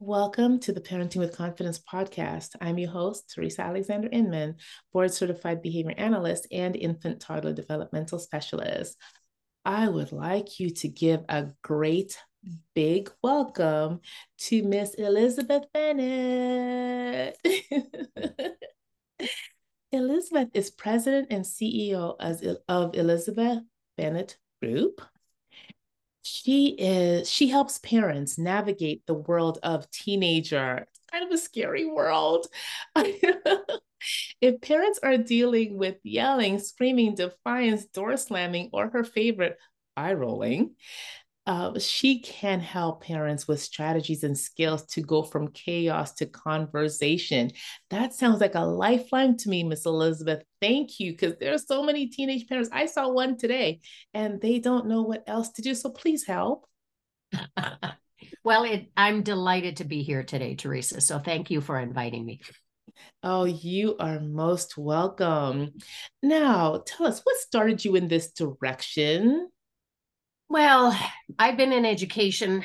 Welcome to the Parenting with Confidence podcast. I'm your host, Theresa Alexander Inman, board certified behavior analyst and infant toddler developmental specialist. I would like you to give a great big welcome to Miss Elizabeth Bennett. Elizabeth is president and CEO of Elizabeth Bennett Group she is she helps parents navigate the world of teenager it's kind of a scary world. If parents are dealing with yelling screaming defiance door slamming or her favorite eye rolling uh, she can help parents with strategies and skills to go from chaos to conversation. That sounds like a lifeline to me, Miss Elizabeth. Thank you, because there are so many teenage parents. I saw one today, and they don't know what else to do. So please help. well, it, I'm delighted to be here today, Theresa. So thank you for inviting me. Oh, you are most welcome. Now, tell us what started you in this direction? Well, I've been in education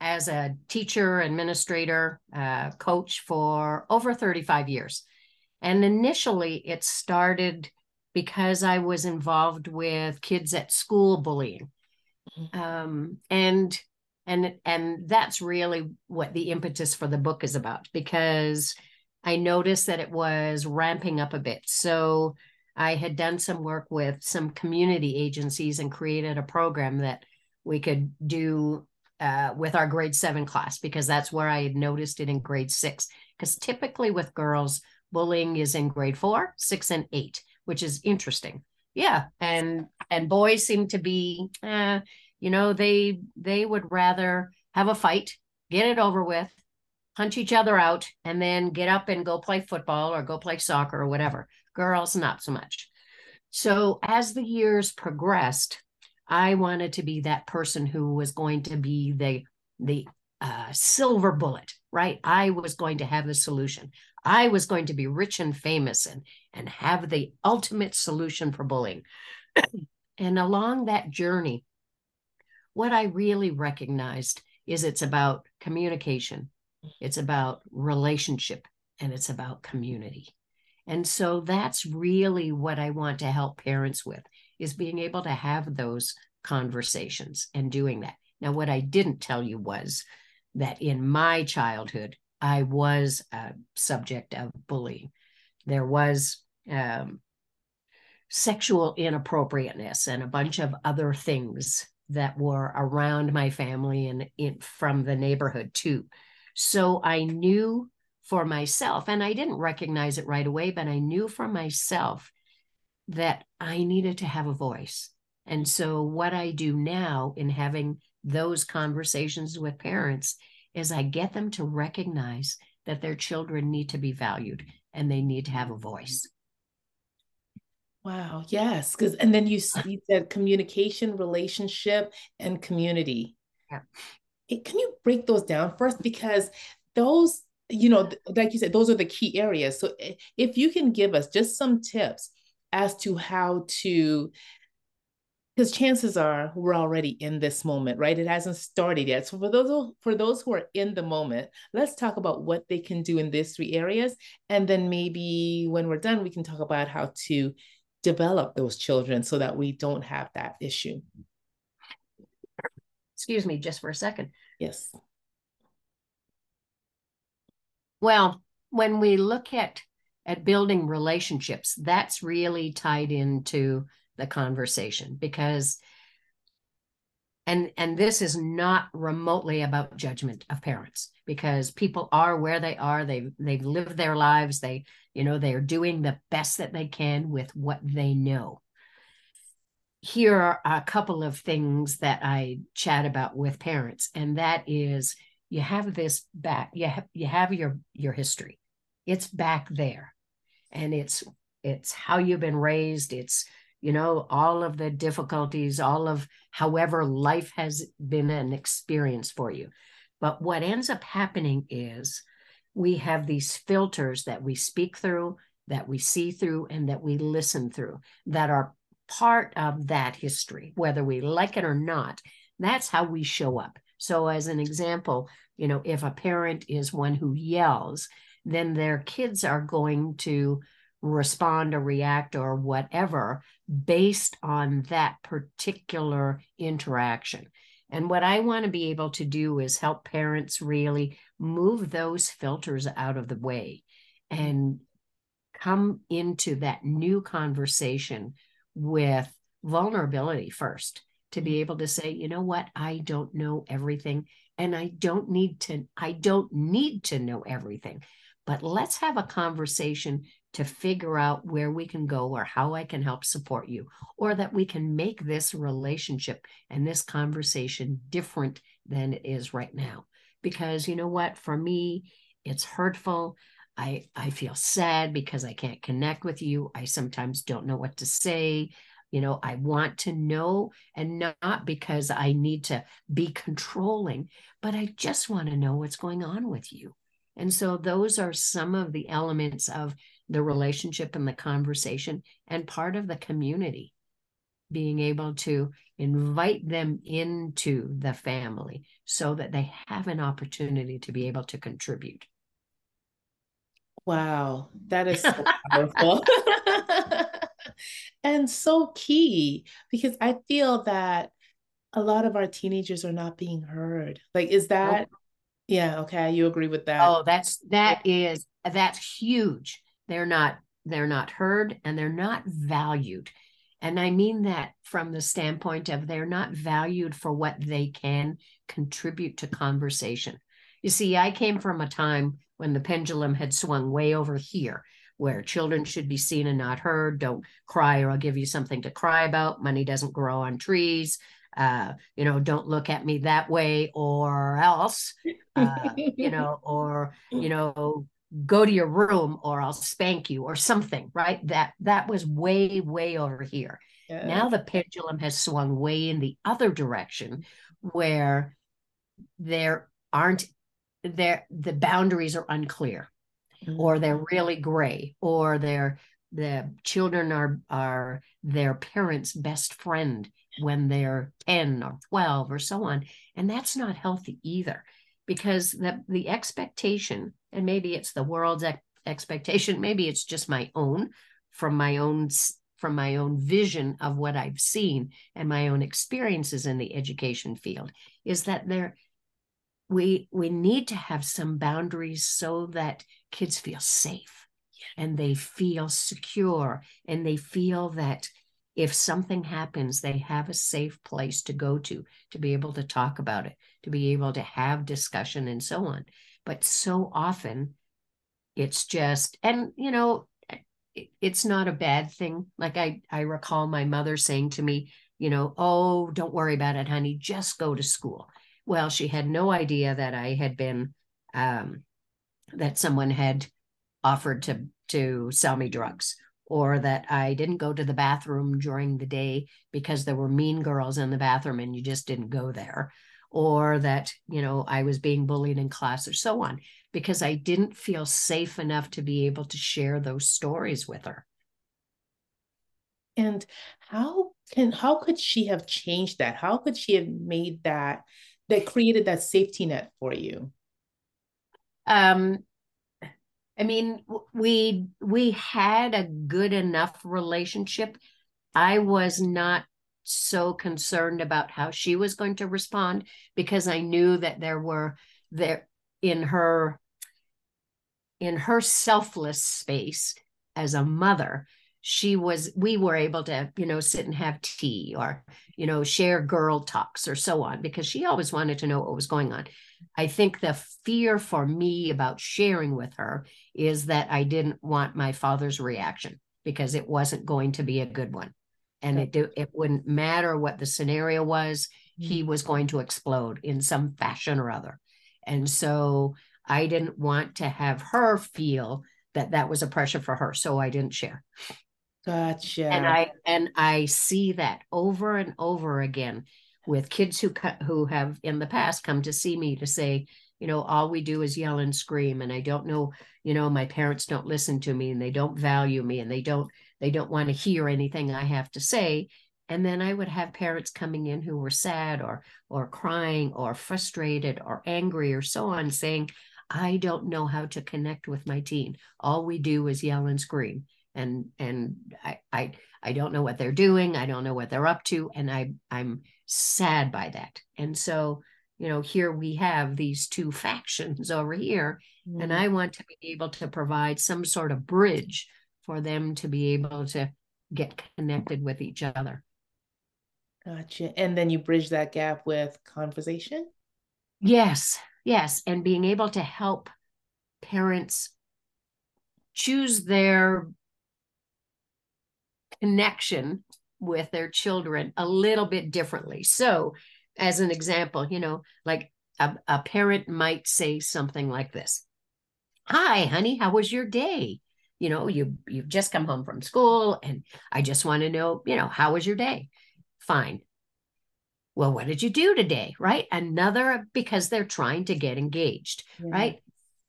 as a teacher, administrator, uh, coach for over 35 years. And initially, it started because I was involved with kids at school bullying. Mm-hmm. Um, and and and that's really what the impetus for the book is about because I noticed that it was ramping up a bit. So I had done some work with some community agencies and created a program that we could do uh, with our grade seven class because that's where I had noticed it in grade six. Because typically with girls, bullying is in grade four, six, and eight, which is interesting. Yeah, and and boys seem to be, uh, you know, they they would rather have a fight, get it over with, punch each other out, and then get up and go play football or go play soccer or whatever. Girls, not so much. So as the years progressed, I wanted to be that person who was going to be the the uh, silver bullet, right? I was going to have the solution. I was going to be rich and famous and and have the ultimate solution for bullying. and along that journey, what I really recognized is it's about communication, it's about relationship, and it's about community. And so that's really what I want to help parents with is being able to have those conversations and doing that. Now, what I didn't tell you was that in my childhood, I was a subject of bullying. There was um, sexual inappropriateness and a bunch of other things that were around my family and in, from the neighborhood too. So I knew for myself, and I didn't recognize it right away, but I knew for myself that I needed to have a voice. And so, what I do now in having those conversations with parents is I get them to recognize that their children need to be valued and they need to have a voice. Wow, yes, because and then you, see said communication, relationship, and community. Yeah. Can you break those down first? Because those, you know, like you said, those are the key areas. So eh, if you can give us just some tips as to how to because chances are we're already in this moment right? It hasn't started yet. So for those for those who are in the moment let's talk about what they can do in these three areas. And then maybe when we're done we can talk about how to develop those children so that we don't have that issue. Excuse me just for a second. Yes well when we look at at building relationships that's really tied into the conversation because and and this is not remotely about judgment of parents because people are where they are. They've they've lived their lives. They you know they're doing the best that they can with what they know. Here are a couple of things that i chat about with parents and that is you have this back you have you have your your history it's back there and it's it's how you've been raised it's you know, all of the difficulties, all of however life has been an experience for you. But what ends up happening is we have these filters that we speak through, that we see through, and that we listen through that are part of that history, whether we like it or not. That's how we show up. So, as an example, you know, if a parent is one who yells, then their kids are going to respond or react or whatever based on that particular interaction. And what I want to be able to do is help parents really move those filters out of the way and come into that new conversation with vulnerability first to be able to say you know what i don't know everything and i don't need to i don't need to know everything but let's have a conversation to figure out where we can go or how I can help support you, or that we can make this relationship and this conversation different than it is right now. Because you know what? For me, it's hurtful. I, I feel sad because I can't connect with you. I sometimes don't know what to say. You know, I want to know, and not because I need to be controlling, but I just want to know what's going on with you. And so, those are some of the elements of the relationship and the conversation and part of the community being able to invite them into the family so that they have an opportunity to be able to contribute. Wow, that is so powerful and so key because I feel that a lot of our teenagers are not being heard. Like, is that, yeah, okay, you agree with that? Oh, that's, that is, that's huge. They're not they're not heard and they're not valued. And i mean that from the standpoint of they're not valued for what they can contribute to conversation. You see i came from a time when the pendulum had swung way over here where children should be seen and not heard don't cry or i'll give you something to cry about money doesn't grow on trees uh, you know, don't look at me that way or else, uh, you know, or, you know, go to your room or I'll spank you or something, right? That that was way, way over here. Yeah. Now the pendulum has swung way in the other direction where there aren't there the boundaries are unclear mm-hmm. or they're really gray or they're the children are are their parents' best friend when they're 10 or 12 or so on. And that's not healthy either because the, the expectation, and maybe it's the world's ex- expectation, maybe it's just my own from my own from my own vision of what I've seen and my own experiences in the education field is that there we we need to have some boundaries so that kids feel safe and they feel secure and they feel that if something happens, they have a safe place to go to to be able to talk about it, to be able to have discussion and so on. But so often it's just, and you know, it's not a bad thing. Like I, I recall my mother saying to me, you know, oh, don't worry about it, honey, just go to school. Well, she had no idea that I had been, um, that someone had offered to to sell me drugs or that I didn't go to the bathroom during the day because there were mean girls in the bathroom and you just didn't go there, or that, you know, I was being bullied in class or so on, because I didn't feel safe enough to be able to share those stories with her. And how can how could she have changed that? How could she have made that that created that safety net for you? Um, I mean, we we had a good enough relationship. I was not so concerned about how she was going to respond because I knew that there were there in her in her selfless space as a mother she was we were able to you know sit and have tea or you know share girl talks or so on because she always wanted to know what was going on i think the fear for me about sharing with her is that i didn't want my father's reaction because it wasn't going to be a good one and okay. it it wouldn't matter what the scenario was he mm-hmm. was going to explode in some fashion or other and so i didn't want to have her feel that that was a pressure for her so i didn't share Gotcha. And I and I see that over and over again with kids who who have in the past come to see me to say, you know, all we do is yell and scream, and I don't know, you know, my parents don't listen to me, and they don't value me, and they don't they don't want to hear anything I have to say. and then i would have parents coming in who were sad or or crying or frustrated or angry or so on saying i don't know how to connect with my teen all we do is yell and scream and and i i i don't know what they're doing i don't know what they're up to and i i'm sad by that and so you know here we have these two factions over here mm. and i want to be able to provide some sort of bridge for them to be able to get connected with each other Gotcha. And then you bridge that gap with conversation? Yes, yes. And being able to help parents choose their connection with their children a little bit differently. So, as an example, you know, like a, a parent might say something like this Hi, honey, how was your day? You know, you you've just come home from school and I just want to know, you know, how was your day? Fine. Well, what did you do today? Right? Another because they're trying to get engaged, yeah. right?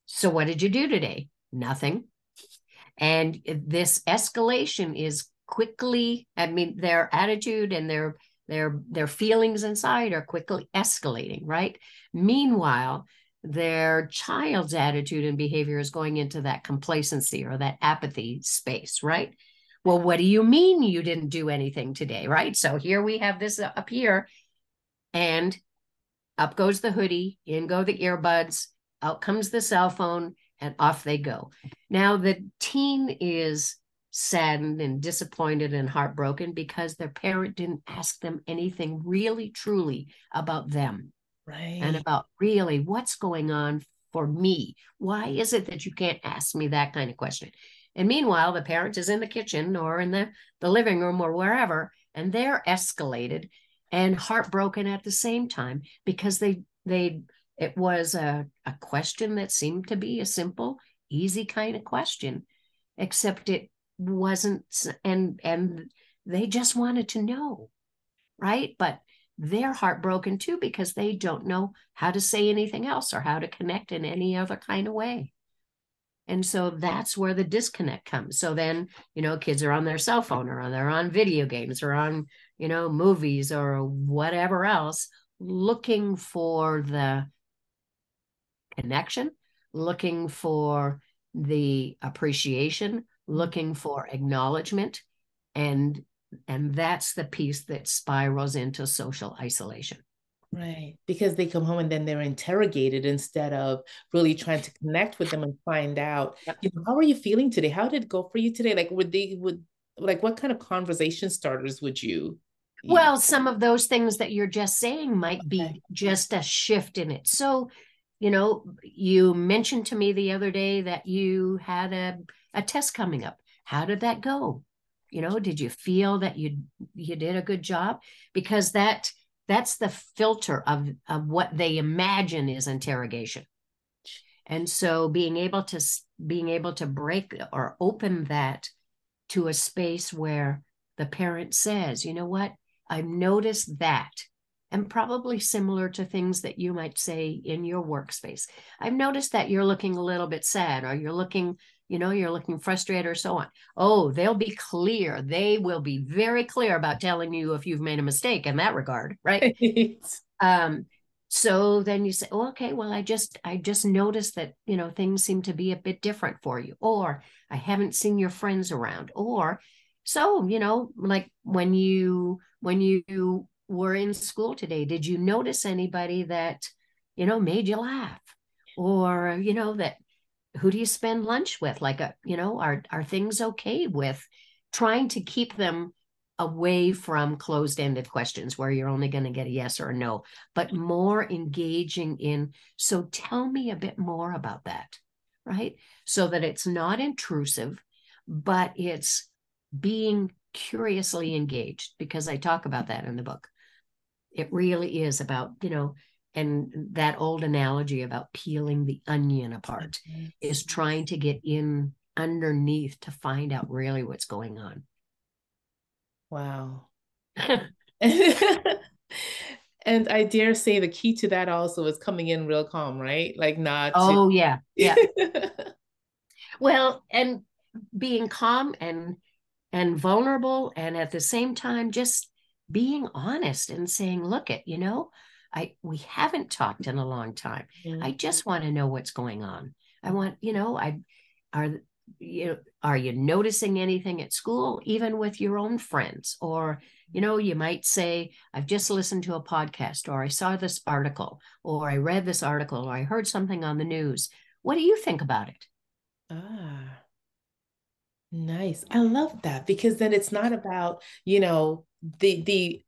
So, what did you do today? Nothing. And this escalation is quickly, I mean, their attitude and their their their feelings inside are quickly escalating, right? Meanwhile, their child's attitude and behavior is going into that complacency or that apathy space, right? Well, what do you mean you didn't do anything today? Right. So here we have this up here, and up goes the hoodie, in go the earbuds, out comes the cell phone, and off they go. Now, the teen is saddened and disappointed and heartbroken because their parent didn't ask them anything really, truly about them. Right. And about really what's going on for me. Why is it that you can't ask me that kind of question? And meanwhile, the parent is in the kitchen or in the, the living room or wherever, and they're escalated and heartbroken at the same time because they they it was a, a question that seemed to be a simple, easy kind of question, except it wasn't and and they just wanted to know, right? But they're heartbroken too because they don't know how to say anything else or how to connect in any other kind of way. And so that's where the disconnect comes. So then, you know, kids are on their cell phone or they're on video games or on, you know, movies or whatever else, looking for the connection, looking for the appreciation, looking for acknowledgement. And and that's the piece that spirals into social isolation. Right. Because they come home and then they're interrogated instead of really trying to connect with them and find out, yep. you know, how are you feeling today? How did it go for you today? Like, would they, would, like, what kind of conversation starters would you? Well, some of those things that you're just saying might okay. be just a shift in it. So, you know, you mentioned to me the other day that you had a, a test coming up. How did that go? You know, did you feel that you you did a good job? Because that that's the filter of, of what they imagine is interrogation. And so being able to being able to break or open that to a space where the parent says, you know what, I've noticed that. And probably similar to things that you might say in your workspace. I've noticed that you're looking a little bit sad or you're looking you know you're looking frustrated or so on. Oh they'll be clear. They will be very clear about telling you if you've made a mistake in that regard right? Um so then you say oh, okay well i just i just noticed that you know things seem to be a bit different for you or i haven't seen your friends around or so you know like when you when you were in school today? Did you notice anybody that you know made you laugh? Or you know that who do you spend lunch with? Like a uh, you know are are things okay with trying to keep them away from closed-ended questions where you're only going to get a yes or a no but more engaging in so tell me a bit more about that right? So that it's not intrusive but it's being curiously engaged because i talk about that in the book it really is about you know and that old analogy about peeling the onion apart mm-hmm. is trying to get in underneath to find out really what's going on. Wow. And i dare say the key to that also is coming in real calm right? Like not oh to... yeah yeah. Well and being calm and and vulnerable and at the same time just being honest and saying, look it, you know, I we haven't talked in a long time. Mm-hmm. I just want to know what's going on. I want, you know, I are you are you noticing anything at school even with your own friends or you know you might say i've just listened to a podcast or i saw this article or i read this article or i heard something on the news what do you think about it ah nice i love that because then it's not about you know the the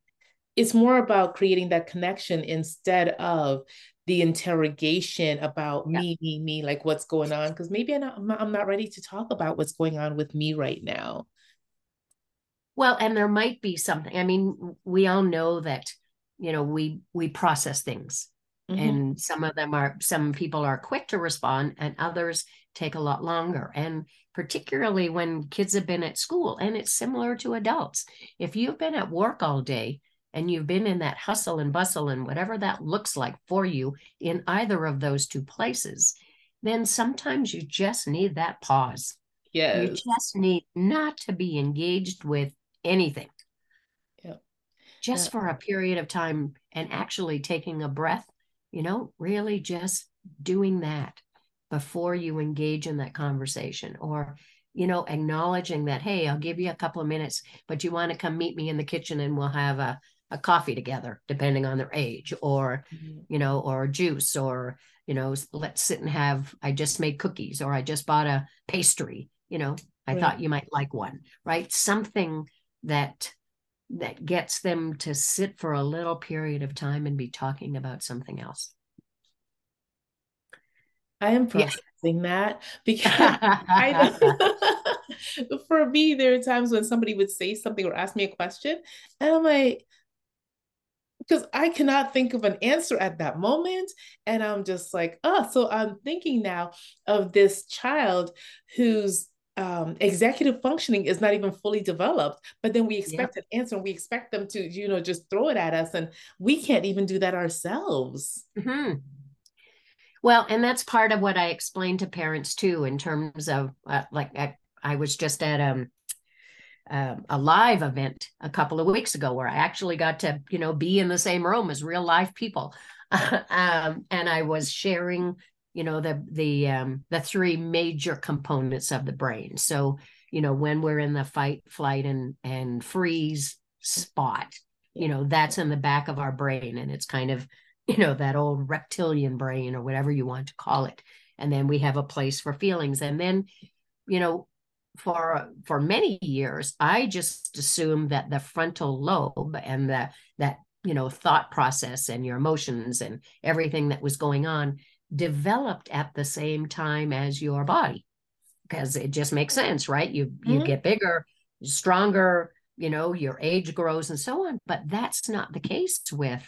it's more about creating that connection instead of the interrogation about yeah. me, me, me, like what's going on. Because maybe I'm not, I'm not, I'm not ready to talk about what's going on with me right now. Well, and there might be something. I mean, we all know that, you know, we we process things. Mm-hmm. And some of them are some people are quick to respond and others take a lot longer. And particularly when kids have been at school, and it's similar to adults. If you've been at work all day, and you've been in that hustle and bustle and whatever that looks like for you in either of those two places, then sometimes you just need that pause. Yeah. You just need not to be engaged with anything. Yeah. Just yeah. for a period of time and actually taking a breath, you know, really just doing that before you engage in that conversation or you know acknowledging that hey i'll give you a couple of minutes but you want to come meet me in the kitchen and we'll have a a coffee together, depending on their age, or mm-hmm. you know, or juice, or you know, let's sit and have. I just made cookies, or I just bought a pastry. You know, I right. thought you might like one, right? Something that that gets them to sit for a little period of time and be talking about something else. I am processing yeah. that because I, for me, there are times when somebody would say something or ask me a question, and I'm like, because I cannot think of an answer at that moment. And I'm just like, oh, so I'm thinking now of this child whose um, executive functioning is not even fully developed, but then we expect yeah. an answer and we expect them to, you know, just throw it at us. And we can't even do that ourselves. Mm-hmm. Well, and that's part of what I explained to parents too, in terms of uh, like I, I was just at um uh, a live event a couple of weeks ago where I actually got to, you know, be in the same room as real live people, um, and I was sharing, you know, the the um, the three major components of the brain. So, you know, when we're in the fight, flight, and and freeze spot, you know, that's in the back of our brain, and it's kind of, you know, that old reptilian brain or whatever you want to call it. And then we have a place for feelings, and then, you know, for for many years i just assumed that the frontal lobe and the that you know thought process and your emotions and everything that was going on developed at the same time as your body because it just makes sense right you mm-hmm. you get bigger stronger you know your age grows and so on but that's not the case with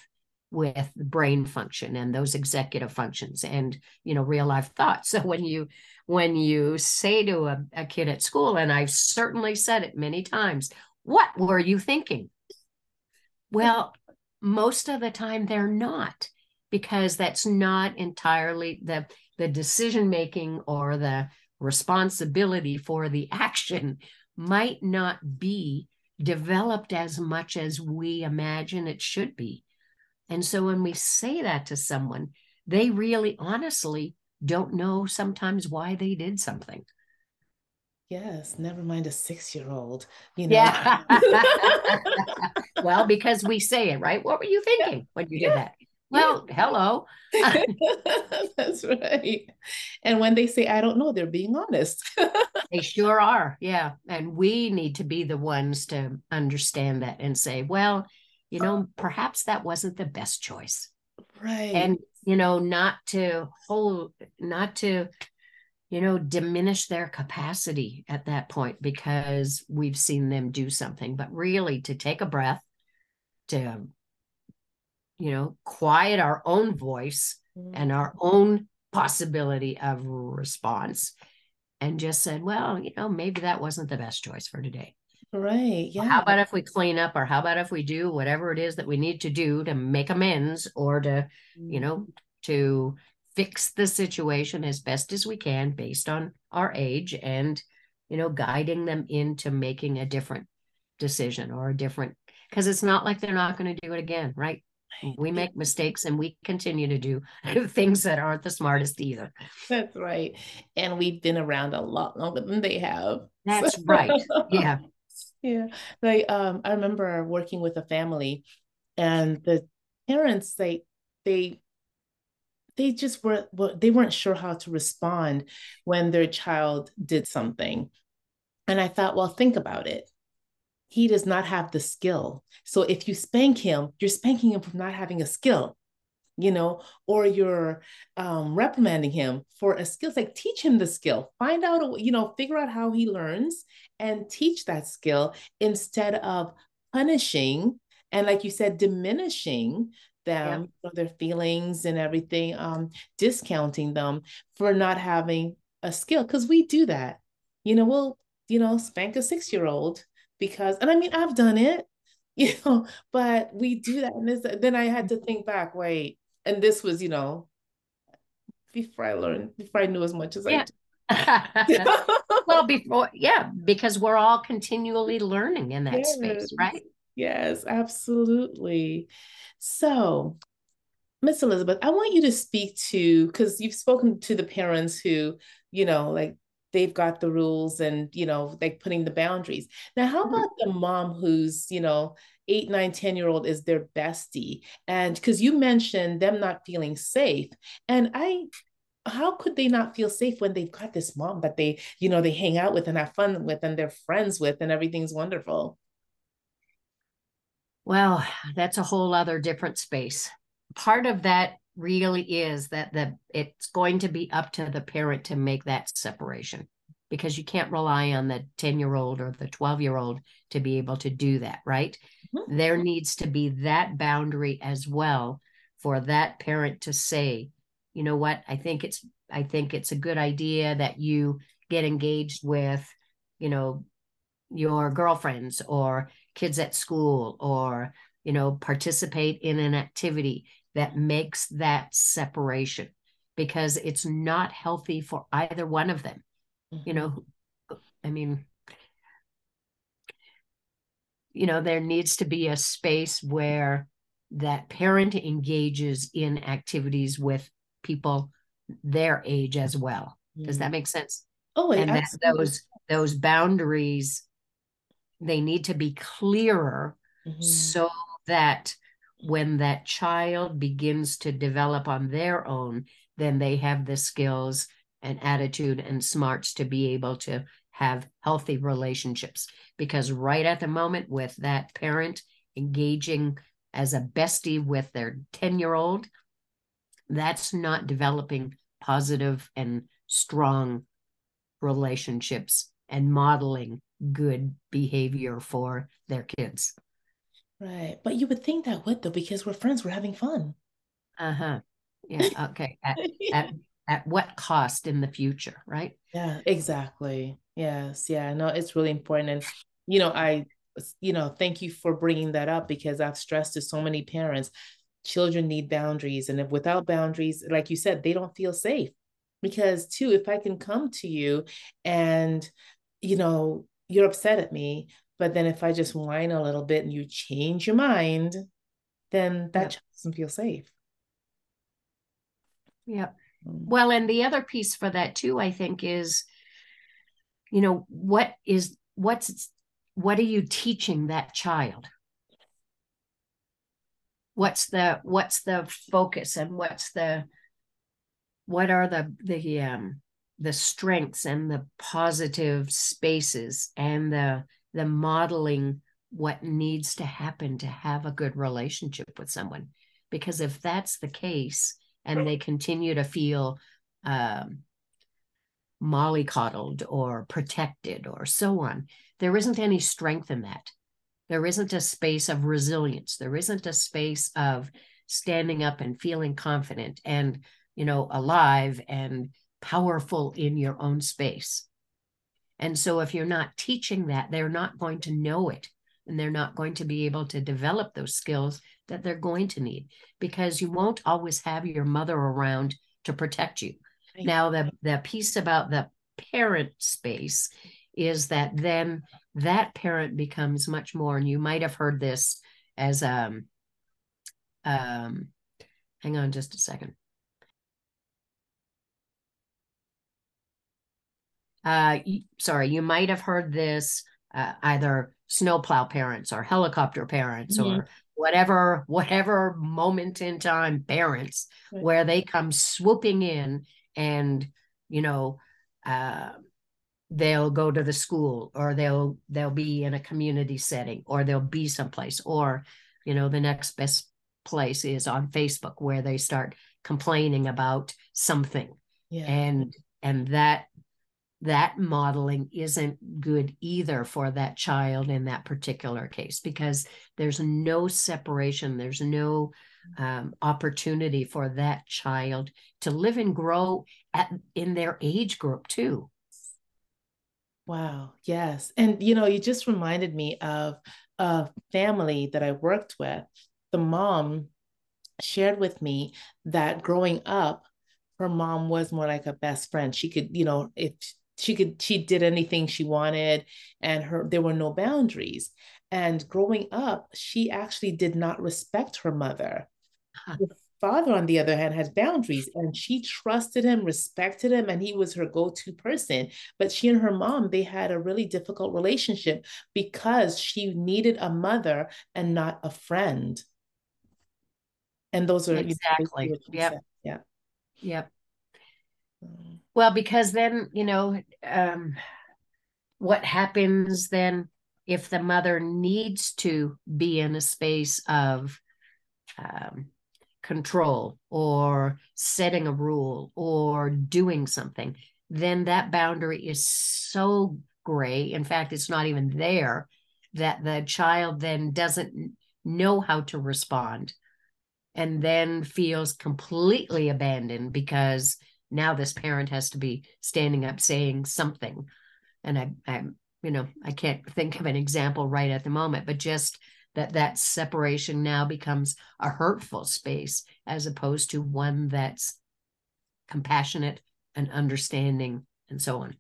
with brain function and those executive functions and you know real life thoughts so when you when you say to a, a kid at school, and I've certainly said it many times, what were you thinking? Well, most of the time they're not, because that's not entirely the, the decision making or the responsibility for the action might not be developed as much as we imagine it should be. And so when we say that to someone, they really honestly don't know sometimes why they did something. Yes, never mind a six year old, you know. Yeah. well, because we say it, right? What were you thinking yeah. when you yeah. did that? Well, hello. That's right. And when they say, I don't know, they're being honest. they sure are. Yeah. And we need to be the ones to understand that and say, well, you know, perhaps that wasn't the best choice. Right. And you know, not to hold, not to, you know, diminish their capacity at that point because we've seen them do something, but really to take a breath, to, you know, quiet our own voice mm-hmm. and our own possibility of response and just said, well, you know, maybe that wasn't the best choice for today. Right. Yeah. How about if we clean up or how about if we do whatever it is that we need to do to make amends or to, you know, mm-hmm. to fix the situation as best as we can based on our age and, you know, guiding them into making a different decision or a different because it's not like they're not going to do it again, right? We make mistakes and we continue to do things that aren't the smartest either. That's right. And we've been around a lot longer than they have. That's right. Yeah. Yeah. Like um I remember working with a family and the parents they they they just were they weren't sure how to respond when their child did something. And I thought, well, think about it he does not have the skill. So if you spank him, you're spanking him for not having a skill, you know, or you're um, reprimanding him for a skill. It's like teach him the skill, find out, you know, figure out how he learns and teach that skill instead of punishing and, like you said, diminishing them yeah. their feelings and everything, um, discounting them for not having a skill. Because we do that, you know, we'll, you know, spank a six year old because and I mean I've done it, you know, but we do that and this then I had to think back, wait, and this was, you know, before I learned, before I knew as much as yeah. I did. well, before, yeah, because we're all continually learning in that yes. space, right? Yes, absolutely. So, Miss Elizabeth, I want you to speak to because you've spoken to the parents who, you know, like they've got the rules and you know like putting the boundaries. Now how mm-hmm. about the mom who's you know eight nine ten year old is their bestie? And because you mentioned them not feeling safe and i how could they not feel safe when they've got this mom that they you know they hang out with and have fun with and they're friends with and everything's wonderful? Well that's a whole other different space. Part of that really is that the it's going to be up to the parent to make that separation because you can't rely on the 10 year old or the 12 year old to be able to do that right? Mm-hmm. there needs to be that boundary as well for that parent to say you know what? I think it's i think it's a good idea that you get engaged with you know your girlfriends or kids at school or you know participate in an activity that makes that separation because it's not healthy for either one of them. Mm-hmm. You know, I mean, you know, there needs to be a space where that parent engages in activities with people their age as well. Mm-hmm. Does that mm-hmm. make sense? Oh, and that those those boundaries they need to be clearer mm-hmm. so that when that child begins to develop on their own, then they have the skills and attitude and smarts to be able to have healthy relationships. Because right at the moment, with that parent engaging as a bestie with their 10 year old, that's not developing positive and strong relationships and modeling good behavior for their kids. Right. But you would think that would though, because we're friends, we're having fun. Uh-huh. Yeah. Okay. At, at at what cost in the future, right? Yeah, exactly. Yes. Yeah. No, it's really important. And you know, I you know, thank you for bringing that up because I've stressed to so many parents children need boundaries and if without boundaries like you said they don't feel safe because too if i can come to you and you know you're upset at me but then if I just whine a little bit and you change your mind, then that yep. doesn't feel safe. Yeah. Mm. Well, and the other piece for that too, I think, is, you know, what is what's what are you teaching that child? What's the what's the focus and what's the what are the the um the strengths and the positive spaces and the the modeling what needs to happen to have a good relationship with someone. Because if that's the case and they continue to feel um, mollycoddled or protected or so on, there isn't any strength in that. There isn't a space of resilience. There isn't a space of standing up and feeling confident and, you know, alive and powerful in your own space. And so, if you're not teaching that, they're not going to know it and they're not going to be able to develop those skills that they're going to need because you won't always have your mother around to protect you. Right. Now, the, the piece about the parent space is that then that parent becomes much more, and you might have heard this as um um hang on just a second. Uh, sorry, you might have heard this uh, either snowplow parents or helicopter parents mm-hmm. or whatever whatever moment in time parents right. where they come swooping in and you know uh, they'll go to the school or they'll they'll be in a community setting or they'll be someplace or you know the next best place is on facebook where they start complaining about something yeah. and and that that modeling isn't good either for that child in that particular case because there's no separation there's no um, opportunity for that child to live and grow at in their age group too. Wow. Yes. And you know you just reminded me of a family that i worked with. The mom shared with me that growing up her mom was more like a best friend. She could you know if she could she did anything she wanted and her there were no boundaries. And growing up she actually did not respect her mother. Huh. the father on the other hand had boundaries and she trusted him respected him and he was her go-to person. But she and her mom they had a really difficult relationship because she needed a mother and not a friend. And those are exactly. you know, yep. yeah. Yep mm. Well, because then, you know, um, what happens then if the mother needs to be in a space of um, control or setting a rule or doing something, then that boundary is so gray. In fact, it's not even there that the child then doesn't know how to respond and then feels completely abandoned because now this parent has to be standing up saying something and i i you know i can't think of an example right at the moment but just that that separation now becomes a hurtful space as opposed to one that's compassionate and understanding and so on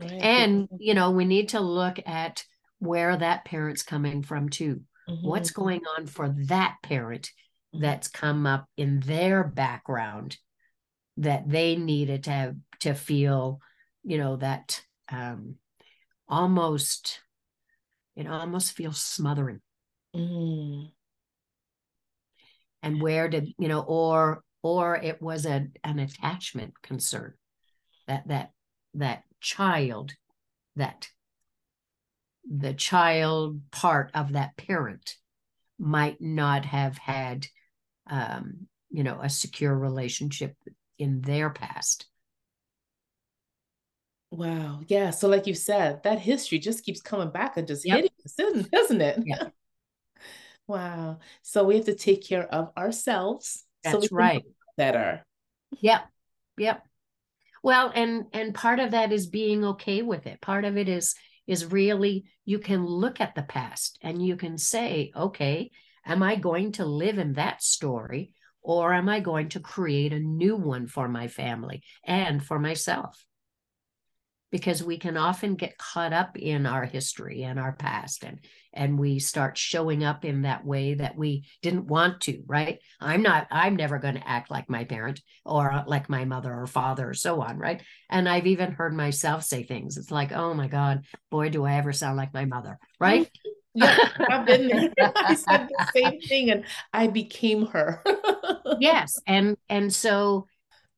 right. and you know we need to look at where that parent's coming from too mm-hmm. what's going on for that parent mm-hmm. that's come up in their background that they needed to have to feel you know that um almost it almost feels smothering mm. and where did you know or or it was a an attachment concern that that that child that the child part of that parent might not have had um, you know a secure relationship in their past. Wow. Yeah. So, like you said, that history just keeps coming back and just yep. hitting us, doesn't it? Yeah. wow. So we have to take care of ourselves. That's so right. Better. Yep. Yep. Well, and and part of that is being okay with it. Part of it is is really you can look at the past and you can say, okay, am I going to live in that story or am I going to create a new one for my family and for myself? Because we can often get caught up in our history and our past, and and we start showing up in that way that we didn't want to. Right? I'm not. I'm never going to act like my parent or uh, like my mother or father or so on. Right? And I've even heard myself say things. It's like, oh my God, boy, do I ever sound like my mother. Right? Mm-hmm. Yeah, I've been there. I said the same thing and I became her. yes. And and so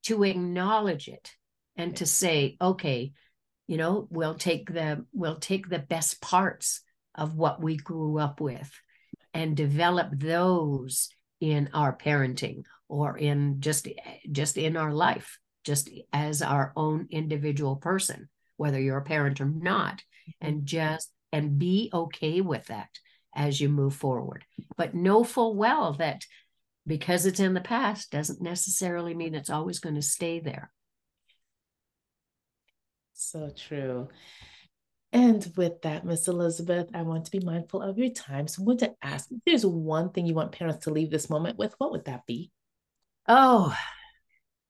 to acknowledge it and to say, okay, you know, we'll take the we'll take the best parts of what we grew up with and develop those in our parenting or in just just in our life just as our own individual person whether you're a parent or not and just and be okay with that as you move forward. But know full well that because it's in the past doesn't necessarily mean it's always going to stay there. So true. And with that, Miss Elizabeth, I want to be mindful of your time. So I want to ask if there's one thing you want parents to leave this moment with, what would that be? Oh,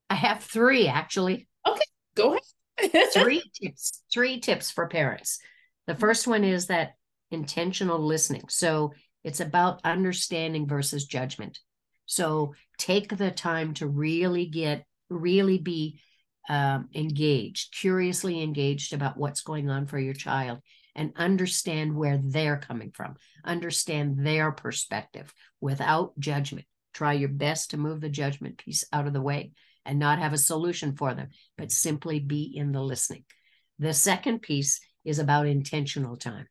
I have three actually. Okay, go ahead. three tips, three tips for parents. The first one is that intentional listening. So it's about understanding versus judgment. So take the time to really get, really be um, engaged, curiously engaged about what's going on for your child and understand where they're coming from, understand their perspective without judgment. Try your best to move the judgment piece out of the way and not have a solution for them, but simply be in the listening. The second piece is about intentional time.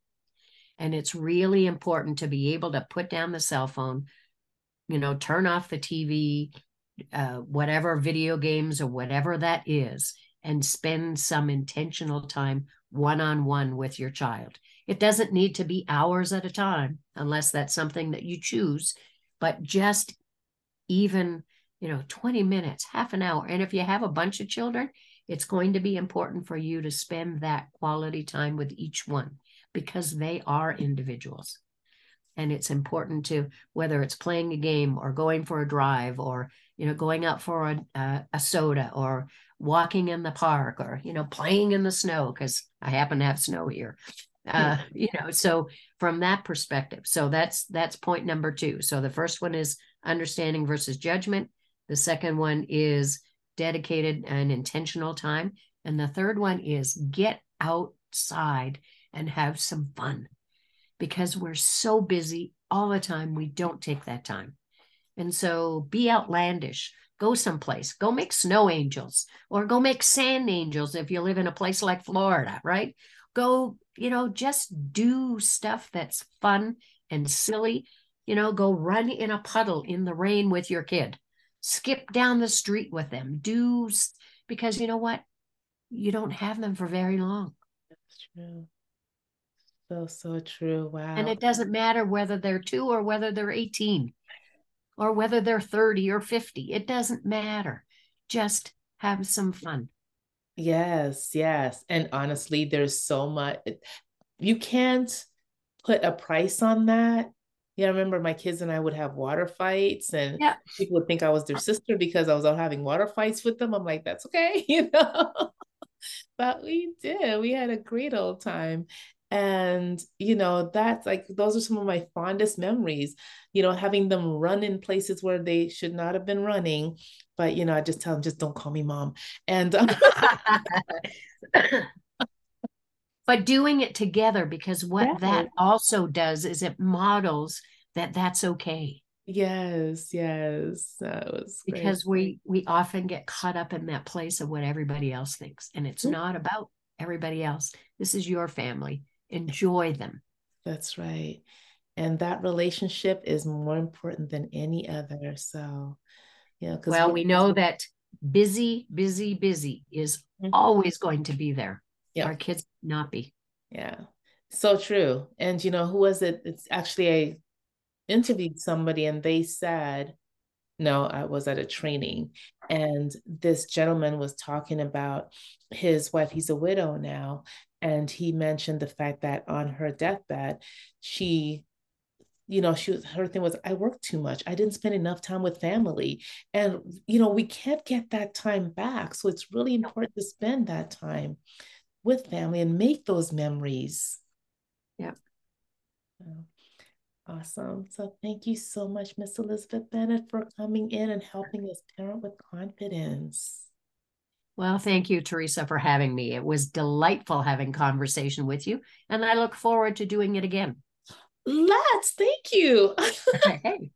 And it's really important to be able to put down the cell phone, you know, turn off the TV, uh, whatever video games or whatever that is, and spend some intentional time one on one with your child. It doesn't need to be hours at a time, unless that's something that you choose, but just even, you know, 20 minutes, half an hour. And if you have a bunch of children, it's going to be important for you to spend that quality time with each one because they are individuals. And it's important to, whether it's playing a game or going for a drive or, you know, going out for a, uh, a soda or walking in the park or, you know, playing in the snow, because I happen to have snow here. Uh, you know, so from that perspective, so that's that's point number two. So the first one is understanding versus judgment. The second one is dedicated and intentional time. And the third one is get outside and have some fun because we're so busy all the time. We don't take that time. And so be outlandish. Go someplace. Go make snow angels or go make sand angels if you live in a place like Florida, right? Go, you know, just do stuff that's fun and silly. You know, go run in a puddle in the rain with your kid skip down the street with them. Do because you know what? You don't have them for very long. That's true. So so true. Wow and it doesn't matter whether they're two or whether they're 18 or whether they're 30 or 50 it doesn't matter. Just have some fun. Yes yes. And honestly there's so much you can't put a price on that yeah, I remember my kids and I would have water fights, and yeah. people would think I was their sister because I was out having water fights with them. I'm like, that's okay, you know. but we did. We had a great old time. And, you know, that's like, those are some of my fondest memories, you know, having them run in places where they should not have been running. But, you know, I just tell them, just don't call me mom. And, um, but doing it together because what yeah. that also does is it models that that's okay. Yes yes. That was because we we often get caught up in that place of what everybody else thinks and it's mm-hmm. not about everybody else. This is your family. Enjoy them. That's right. And that relationship is more important than any other so you yeah well we know that busy busy busy is mm-hmm. always going to be there yeah. Our kids not be. Yeah. So true. And you know, who was it? It's actually I interviewed somebody and they said, no, I was at a training and this gentleman was talking about his wife. He's a widow now. And he mentioned the fact that on her deathbed, she you know she was her thing was i worked too much i didn't spend enough time with family and you know we can't get that time back so it's really important to spend that time with family and make those memories. Yeah. Oh, awesome. So thank you so much, Miss Elizabeth Bennett, for coming in and helping us parent with confidence. Well, thank you, Theresa, for having me. It was delightful having conversation with you, and I look forward to doing it again. Let's. Thank you. hey.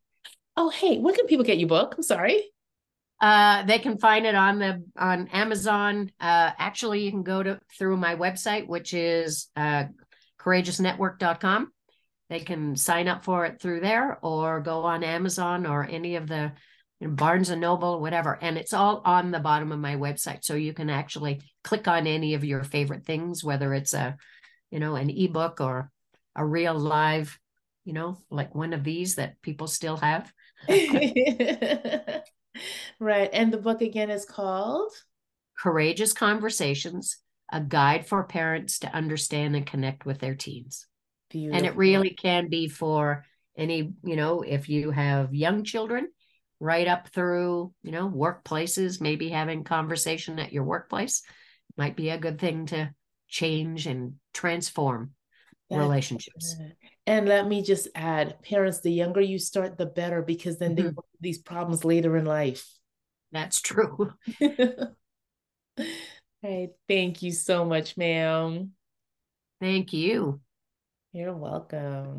Oh, hey, where can people get your book? I'm sorry. Uh, they can find it on the on Amazon. Uh, actually, you can go to through my website, which is uh, courageousnetwork.com. They can sign up for it through there, or go on Amazon or any of the you know, Barnes and Noble, whatever. And it's all on the bottom of my website, so you can actually click on any of your favorite things, whether it's a you know an ebook or a real live, you know, like one of these that people still have. right. And the book again is called Courageous Conversations A Guide for Parents to Understand and Connect with Their Teens. Beautiful. And it really can be for any, you know, if you have young children, right up through, you know, workplaces, maybe having conversation at your workplace. might be a good thing to change and transform That's relationships. Good. And let me just add, parents, the younger you start, the better, because then mm-hmm. they these problems later in life. That's true. hey, thank you so much, ma'am. Thank you. You're welcome.